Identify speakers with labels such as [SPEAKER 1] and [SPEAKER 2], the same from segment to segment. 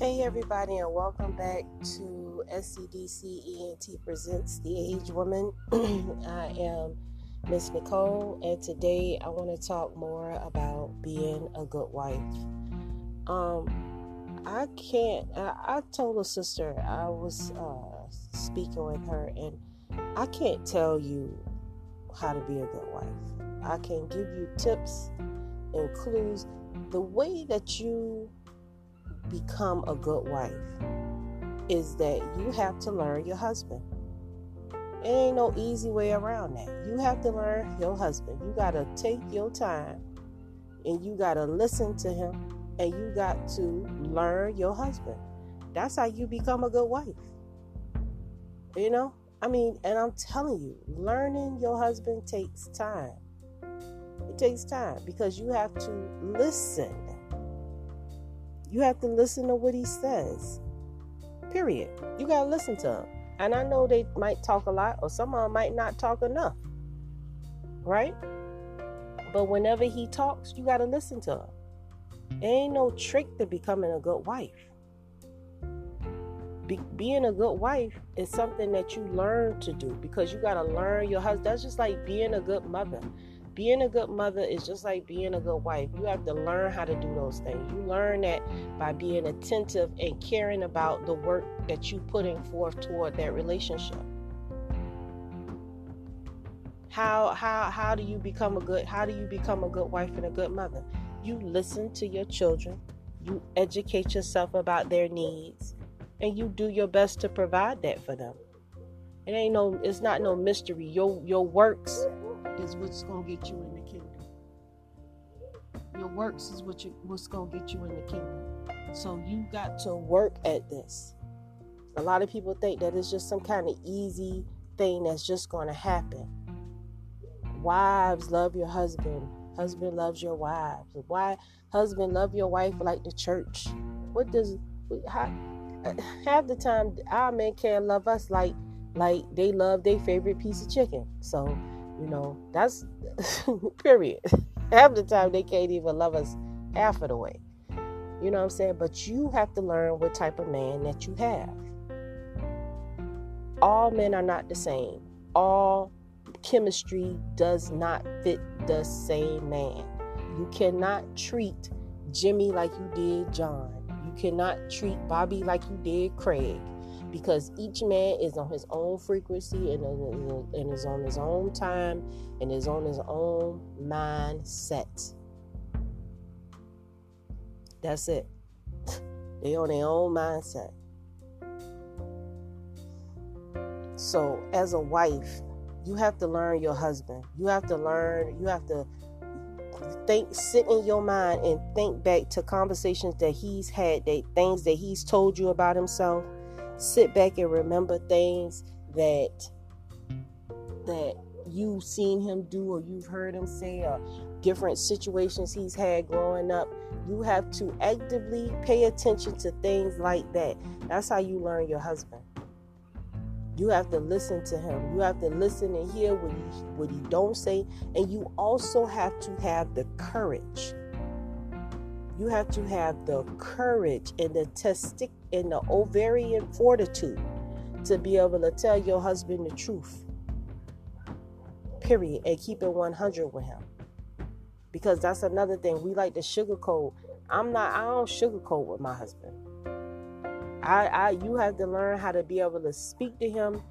[SPEAKER 1] Hey, everybody, and welcome back to SCDC ENT Presents The Average Woman. I am Miss Nicole, and today I want to talk more about being a good wife. Um, I can't, I, I told a sister, I was uh, speaking with her, and I can't tell you how to be a good wife. I can give you tips and clues. The way that you become a good wife is that you have to learn your husband. It ain't no easy way around that. You have to learn your husband. You got to take your time and you got to listen to him and you got to learn your husband. That's how you become a good wife. You know? I mean, and I'm telling you, learning your husband takes time. It takes time because you have to listen you have to listen to what he says. Period. You got to listen to him. And I know they might talk a lot, or some of them might not talk enough. Right? But whenever he talks, you got to listen to him. Ain't no trick to becoming a good wife. Be- being a good wife is something that you learn to do because you got to learn your husband. That's just like being a good mother being a good mother is just like being a good wife. You have to learn how to do those things. You learn that by being attentive and caring about the work that you're putting forth toward that relationship. How how how do you become a good how do you become a good wife and a good mother? You listen to your children, you educate yourself about their needs, and you do your best to provide that for them. It ain't no it's not no mystery. Your your works is what's gonna get you in the kingdom. Your works is what you what's gonna get you in the kingdom. So you got to work at this. A lot of people think that it's just some kind of easy thing that's just gonna happen. Wives love your husband. Husband loves your wives. Why husband love your wife like the church? What does how, uh, half the time our men can't love us like like they love their favorite piece of chicken. So you know, that's period. Half the time they can't even love us half of the way. You know what I'm saying? But you have to learn what type of man that you have. All men are not the same. All chemistry does not fit the same man. You cannot treat Jimmy like you did John. You cannot treat Bobby like you did Craig because mm. each man is on his own frequency and, and is on his own time and is on his own mindset. That's it. They on their own mindset. So, as a wife, you have to learn your husband. You have to learn, you have to think, sit in your mind and think back to conversations that he's had, that things that he's told you about himself sit back and remember things that that you've seen him do or you've heard him say or different situations he's had growing up. You have to actively pay attention to things like that. That's how you learn your husband. You have to listen to him. You have to listen and hear what he what he don't say. And you also have to have the courage. You have to have the courage and the testic and the ovarian fortitude to be able to tell your husband the truth. Period. And keep it 100 with him. Because that's another thing. We like to sugarcoat. I'm not, I don't sugarcoat with my husband. I, I you have to learn how to be able to speak to him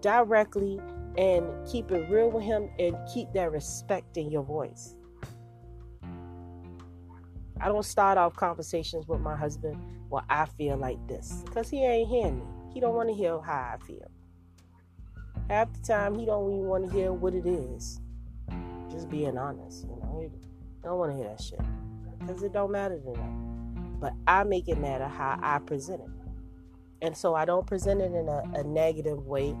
[SPEAKER 1] directly and keep it real with him and keep that respect in your voice. I don't start off conversations with my husband, well, I feel like this. Because he ain't hearing me. He don't want to hear how I feel. Half the time, he don't even want to hear what it is. Just being honest, you know. He don't want to hear that shit. Because it don't matter to them. But I make it matter how I present it. And so I don't present it in a, a negative way.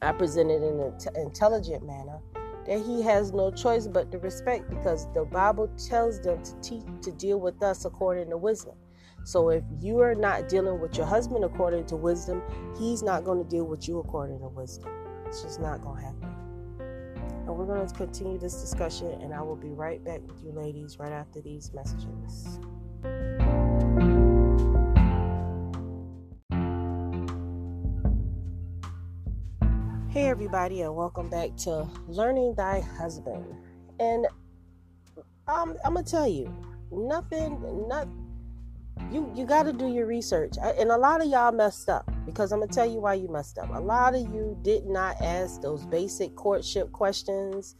[SPEAKER 1] I present it in an t- intelligent manner that he has no choice but to respect because the Bible tells them to teach to deal with us according to wisdom. So if you are not dealing with your husband according to wisdom, he's not going to deal with you according to wisdom. It's just not going to happen. And we're going to continue this discussion, and I will be right back with you ladies right after these messages. Hey, everybody, and welcome back to Learning Thy Husband. And um, I'm gonna tell you, nothing, not you. You got to do your research, and a lot of y'all messed up because I'm gonna tell you why you messed up. A lot of you did not ask those basic courtship questions.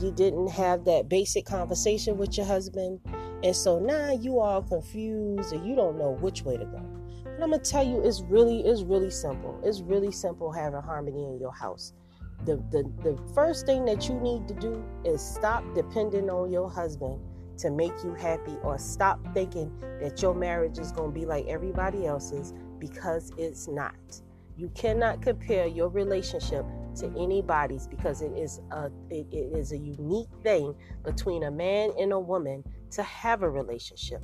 [SPEAKER 1] You didn't have that basic conversation with your husband, and so now you all confused, and you don't know which way to go. And I'm gonna tell you, it's really, it's really simple. It's really simple having harmony in your house. The, the the first thing that you need to do is stop depending on your husband to make you happy or stop thinking that your marriage is going to be like everybody else's because it's not. You cannot compare your relationship to anybody's because it is a it, it is a unique thing between a man and a woman to have a relationship.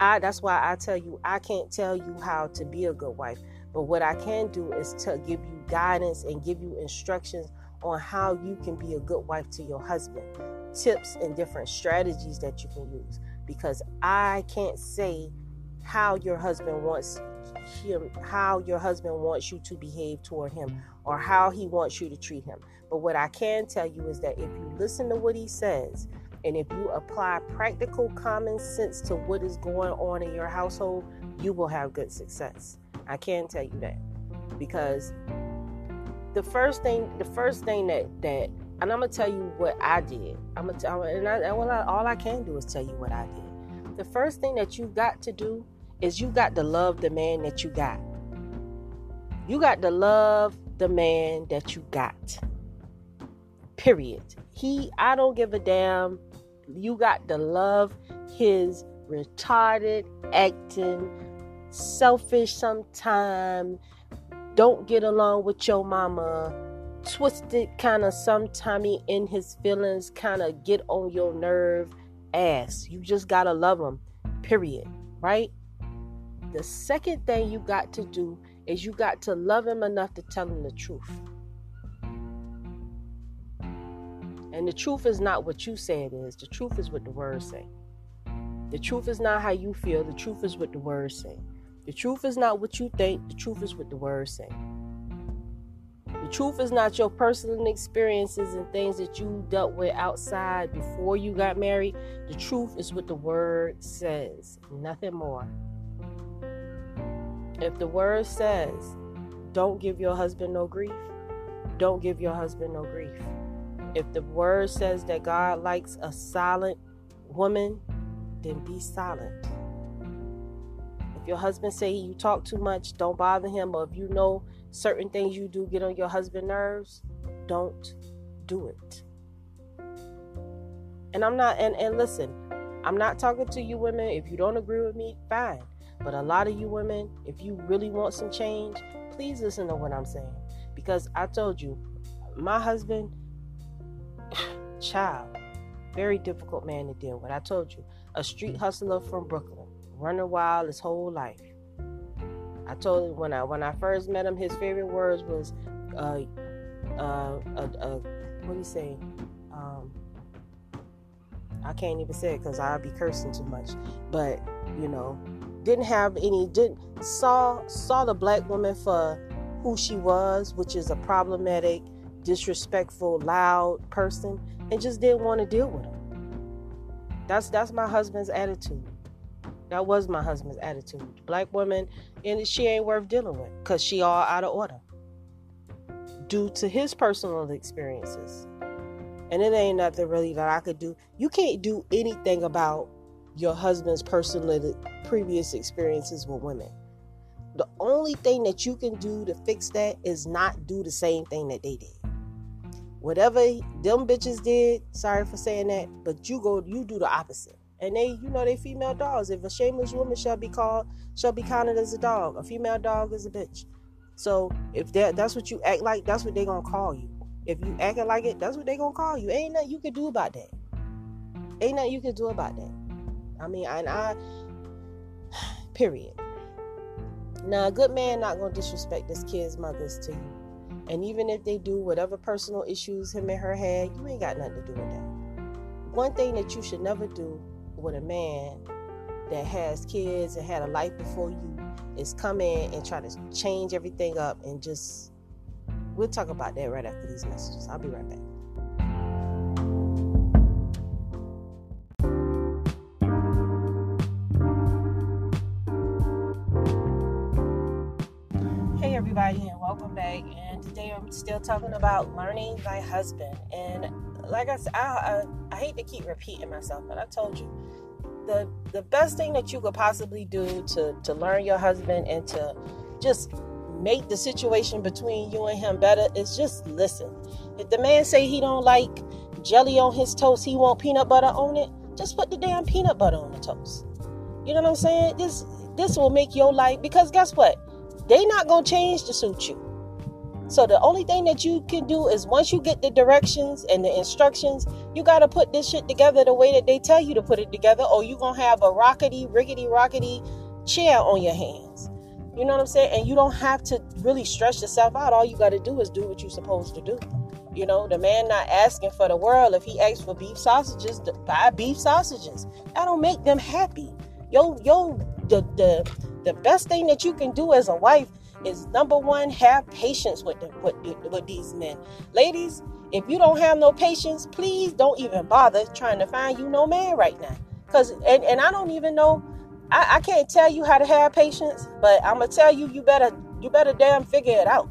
[SPEAKER 1] I that's why I tell you I can't tell you how to be a good wife, but what I can do is to give you guidance and give you instructions on how you can be a good wife to your husband, tips and different strategies that you can use because I can't say how your husband wants him how your husband wants you to behave toward him or how he wants you to treat him. But what I can tell you is that if you listen to what he says and if you apply practical common sense to what is going on in your household, you will have good success. I can tell you that. Because the first thing, the first thing that that and I'm gonna tell you what I did. I'm gonna tell, and I, well, I, all I can do is tell you what I did. The first thing that you got to do is you got to love the man that you got. You got to love the man that you got. Period. He, I don't give a damn you got to love his retarded acting, selfish sometime, don't get along with your mama, twisted kind of sometimey in his feelings, kind of get on your nerve ass. You just got to love him, period. Right? The second thing you got to do is you got to love him enough to tell him the truth. And the truth is not what you say it is. The truth is what the words say. The truth is not how you feel. The truth is what the words say. The truth is not what you think. The truth is what the words say. The truth is not your personal experiences and things that you dealt with outside before you got married. The truth is what the word says, nothing more. If the word says, don't give your husband no grief, don't give your husband no grief. If the word says that God likes a silent woman, then be silent. If your husband say you talk too much, don't bother him. Or if you know certain things you do get on your husband nerves, don't do it. And I'm not and, and listen, I'm not talking to you women. If you don't agree with me, fine. But a lot of you women, if you really want some change, please listen to what I'm saying. Because I told you, my husband child, very difficult man to deal with. I told you, a street hustler from Brooklyn, running wild his whole life. I told him when I when I first met him, his favorite words was, uh, uh, uh, uh what do you say? Um, I can't even say it because I'll be cursing too much. But you know, didn't have any. Didn't saw saw the black woman for who she was, which is a problematic, disrespectful, loud person and just didn't want to deal with him. That's that's my husband's attitude. That was my husband's attitude. Black woman, and she ain't worth dealing with because she all out of order due to his personal experiences. And it ain't nothing really that I could do. You can't do anything about your husband's personal previous experiences with women. The only thing that you can do to fix that is not do the same thing that they did whatever them bitches did, sorry for saying that, but you go, you do the opposite. And they, you know, they female dogs. If a shameless woman shall be called, shall be counted as a dog. A female dog is a bitch. So if that that's what you act like, that's what they gonna call you. If you acting like it, that's what they gonna call you. Ain't nothing you can do about that. Ain't nothing you can do about that. I mean, and I, period. Now, a good man not gonna disrespect his kids' mothers to you. And even if they do, whatever personal issues him and her had, you ain't got nothing to do with that. One thing that you should never do with a man that has kids and had a life before you is come in and try to change everything up and just we'll talk about that right after these messages. I'll be right back. Welcome back. And today I'm still talking about learning thy husband. And like I said, I, I, I hate to keep repeating myself, but I told you the the best thing that you could possibly do to to learn your husband and to just make the situation between you and him better is just listen. If the man say he don't like jelly on his toast, he want peanut butter on it, just put the damn peanut butter on the toast. You know what I'm saying? This this will make your life because guess what? They not gonna change to suit you. So the only thing that you can do is once you get the directions and the instructions, you gotta put this shit together the way that they tell you to put it together, or you gonna have a rockety, rickety, rockety chair on your hands. You know what I'm saying? And you don't have to really stress yourself out. All you got to do is do what you're supposed to do. You know, the man not asking for the world. If he asks for beef sausages, buy beef sausages. That don't make them happy. Yo, yo, the the the best thing that you can do as a wife is number one, have patience with with, with these men. Ladies, if you don't have no patience, please don't even bother trying to find you no man right now. Cause and, and I don't even know I, I can't tell you how to have patience, but I'm gonna tell you you better you better damn figure it out.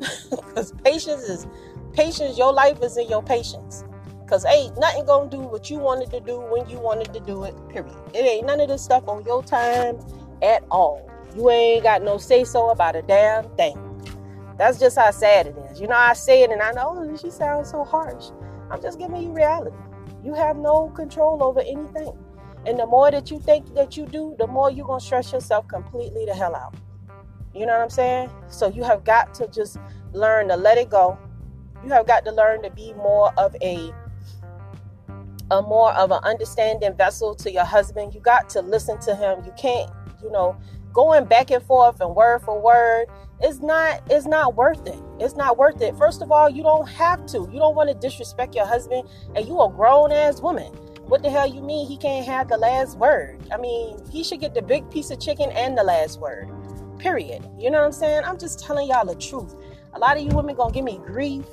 [SPEAKER 1] Because patience is patience, your life is in your patience. Cause ain't nothing gonna do what you wanted to do when you wanted to do it, period. It ain't none of this stuff on your time at all. You ain't got no say so about a damn thing. That's just how sad it is. You know, I say it and I know oh, she sounds so harsh. I'm just giving you reality. You have no control over anything. And the more that you think that you do, the more you're going to stress yourself completely the hell out. You know what I'm saying? So you have got to just learn to let it go. You have got to learn to be more of a a more of an understanding vessel to your husband. You got to listen to him. You can't, you know, going back and forth and word for word it's not it's not worth it it's not worth it first of all you don't have to you don't want to disrespect your husband and you a grown ass woman what the hell you mean he can't have the last word? I mean, he should get the big piece of chicken and the last word. Period. You know what I'm saying? I'm just telling y'all the truth. A lot of you women gonna give me grief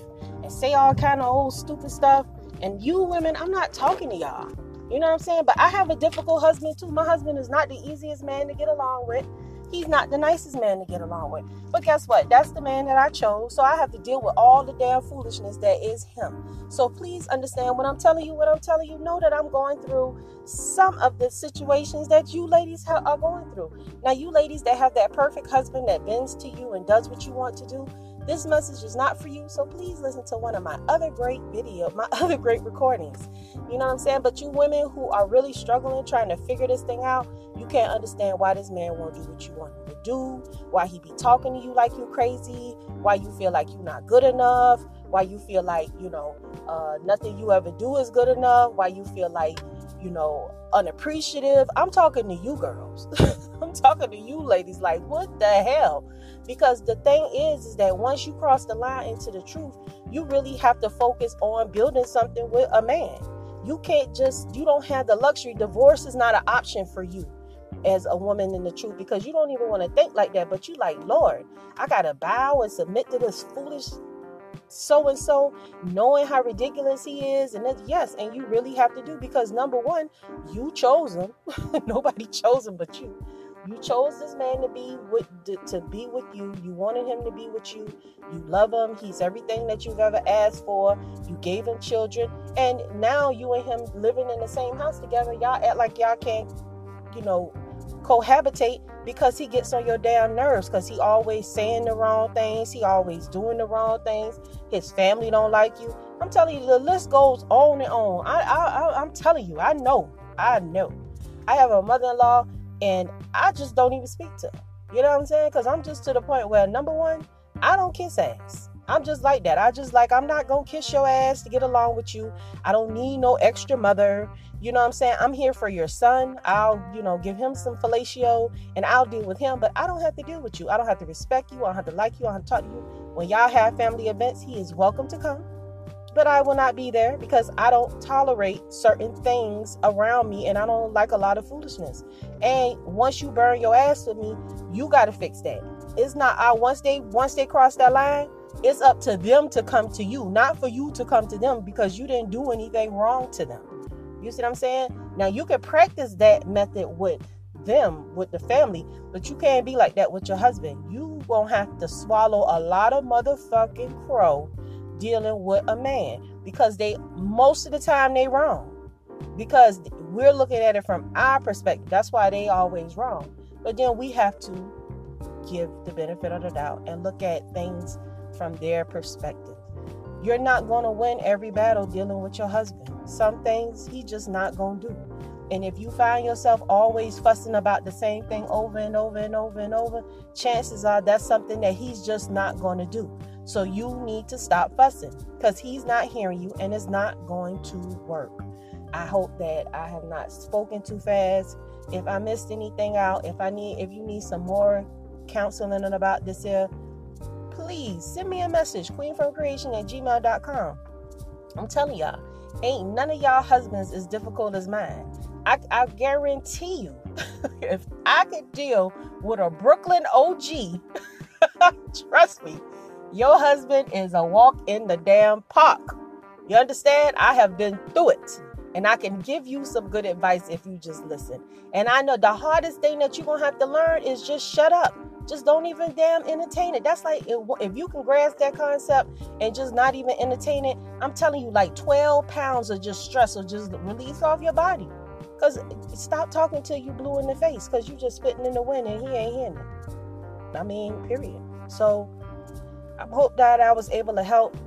[SPEAKER 1] and say all kind of old stupid stuff. And you women, I'm not talking to y'all. You know what I'm saying? But I have a difficult husband too. My husband is not the easiest man to get along with he's not the nicest man to get along with. But guess what? That's the man that I chose. So I have to deal with all the damn foolishness that is him. So please understand when I'm telling you what I'm telling you, know that I'm going through some of the situations that you ladies are going through. Now, you ladies that have that perfect husband that bends to you and does what you want to do, this message is not for you, so please listen to one of my other great video, my other great recordings. You know what I'm saying? But you women who are really struggling trying to figure this thing out, you can't understand why this man won't do what you want him to do, why he be talking to you like you crazy, why you feel like you're not good enough, why you feel like, you know, uh, nothing you ever do is good enough, why you feel like, you know, unappreciative. I'm talking to you girls. I'm talking to you ladies like, what the hell? Because the thing is, is that once you cross the line into the truth, you really have to focus on building something with a man. You can't just, you don't have the luxury. Divorce is not an option for you as a woman in the truth because you don't even want to think like that. But you like, Lord, I gotta bow and submit to this foolish so and so, knowing how ridiculous he is, and that yes, and you really have to do because number one, you chose him. Nobody chose him but you. You chose this man to be with to be with you. You wanted him to be with you. You love him. He's everything that you've ever asked for. You gave him children, and now you and him living in the same house together. Y'all act like y'all can't, you know, cohabitate because he gets on your damn nerves because he always saying the wrong things. He always doing the wrong things. His family don't like you. I'm telling you, the list goes on and on. I, I, I'm telling you, I know, I know. I have a mother-in-law and I just don't even speak to them. You know what I'm saying? Because I'm just to the point where number one, I don't kiss ass. I'm just like that. I just like I'm not gonna kiss your ass to get along with you. I don't need no extra mother. You know what I'm saying? I'm here for your son. I'll, you know, give him some fellatio and I'll deal with him, but I don't have to deal with you. I don't have to respect you. I don't have to like you. I don't have to talk to you. When y'all have family events, he is welcome to come but I will not be there because I don't tolerate certain things around me and I don't like a lot of foolishness. And once you burn your ass with me, you got to fix that. It's not I once they once they cross that line, It's up to them to come to you, not for you to come to them because you didn't do anything wrong to them. You see what I'm saying? Now you can practice that method with them, with the family, but you can't be like that with your husband. You won't have to swallow a lot of motherfucking crow dealing with a man because they most of the time they wrong. Because we're looking at it from our perspective. That's why they always wrong. But then we have to give the benefit of the doubt and look at things from their perspective. You're not going to win every battle dealing with your husband. Some things he just not going to do. And if you find yourself always fussing about the same thing over and over and over and over, chances are that's something that he's just not going to do. So you need to stop fussing because he's not hearing you and it's not going to work. I hope that I have not spoken too fast. If I missed anything out, if I need if you need some more counseling about this here, please send me a message, queenfromcreation at gmail.com. I'm telling y'all, ain't none of y'all husbands as difficult as mine. I, I guarantee you, if I could deal with a Brooklyn OG, trust me, your husband is a walk in the damn park. You understand? I have been through it. And I can give you some good advice if you just listen. And I know the hardest thing that you're going to have to learn is just shut up. Just don't even damn entertain it. That's like if you can grasp that concept and just not even entertain it, I'm telling you, like 12 pounds of just stress will just release off your body. Because stop talking till you blue in the face because you just spitting in the wind and he ain't hearing it. I mean, period. So I hope that I was able to help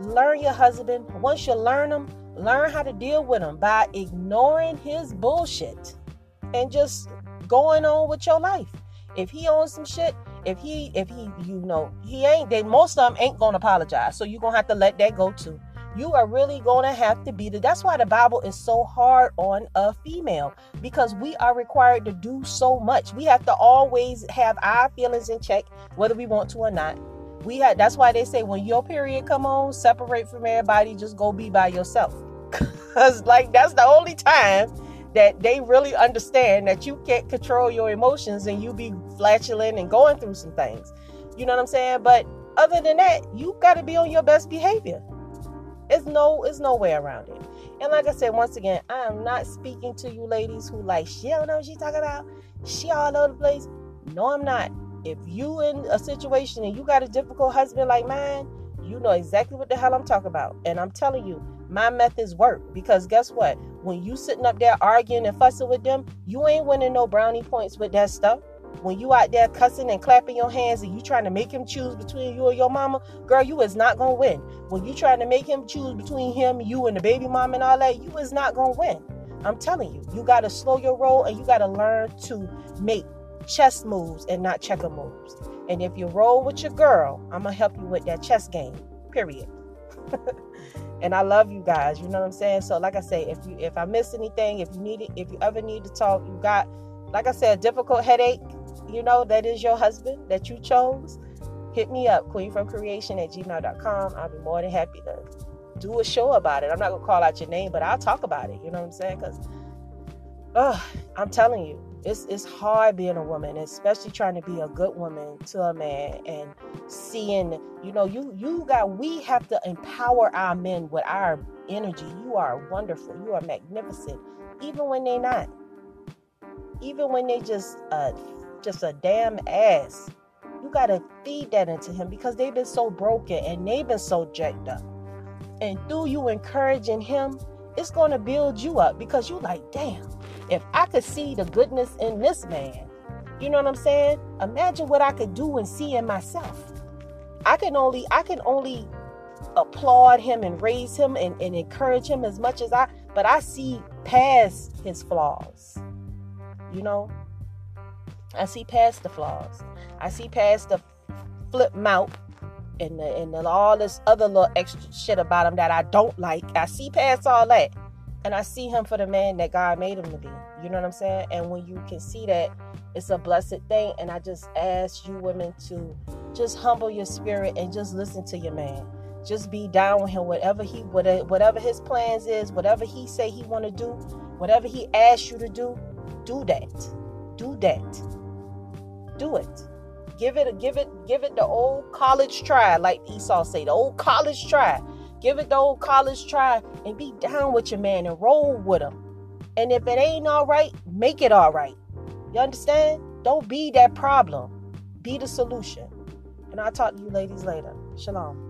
[SPEAKER 1] learn your husband. Once you learn him, learn how to deal with him by ignoring his bullshit and just going on with your life. If he owns some shit, if he if he you know he ain't they most of them ain't gonna apologize. So you're gonna have to let that go too. You are really gonna have to be the that's why the Bible is so hard on a female because we are required to do so much. We have to always have our feelings in check, whether we want to or not we had that's why they say when your period come on separate from everybody just go be by yourself. Because like that's the only time that they really understand that you can't control your emotions and you be flatulent and going through some things. You know what i'm saying? But other than that you got to be on your best behavior. It's no it's no way around it. And like i said once again i am not speaking to you ladies who like she don't know what she's talking about. She all over the place. No i'm not if you in a situation and you got a difficult husband like mine, you know exactly what the hell I'm talking about. And I'm telling you, my methods work because guess what? When you sitting up there arguing and fussing with them, you ain't winning no brownie points with that stuff. When you out there cussing and clapping your hands and you trying to make him choose between you or your mama, girl, you is not gonna win. When you trying to make him choose between him, you and the baby mom and all that, you is not gonna win. I'm telling you, you gotta slow your roll and you gotta learn to make chess moves and not checker moves. And if you roll with your girl, I'm gonna help you with that chess game. Period. and I love you guys. You know what I'm saying? So, like I say, if you if I miss anything, if you need it, if you ever need to talk, you got, like I said, a difficult headache. You know that is your husband that you chose. Hit me up, queenfromcreation at gmail.com. I'll be more than happy to do a show about it. I'm not gonna call out your name, but I'll talk about it. You know what I'm saying? Because, oh, I'm telling you, it's it's hard being a woman, especially trying to be a good woman to a man and seeing, you know, you you got we have to empower our men with our energy. You are wonderful. You are magnificent, even when they not. Even when they just uh just a damn ass. You gotta feed that into him because they've been so broken and they've been so jacked up. And through you encouraging him, it's gonna build you up because you like, damn if I could see the goodness in this man, you know what I'm saying? Imagine what I could do and see in myself. I can only I can only applaud him and raise him and, and encourage him as much as I but I see past his flaws. You know? I see past the flaws. I see past the flip mouth and the, and the, all this other little extra shit about him that I don't like. I see past all that and I see him for the man that God made him to be. You know what I'm saying? And when you can see that, it's a blessed thing. And I just ask you women to just humble your spirit and just listen to your man. Just be down with him, whatever he whatever his plans is, whatever he say he want to do, whatever he asks you to do, do that. Do that. Do it. Give it, give it, give it the old college try, like Esau say, the old college try. Give it the old college try and be down with your man and roll with him. And if it ain't all right, make it all right. You understand? Don't be that problem. Be the solution. And I'll talk to you ladies later. Shalom.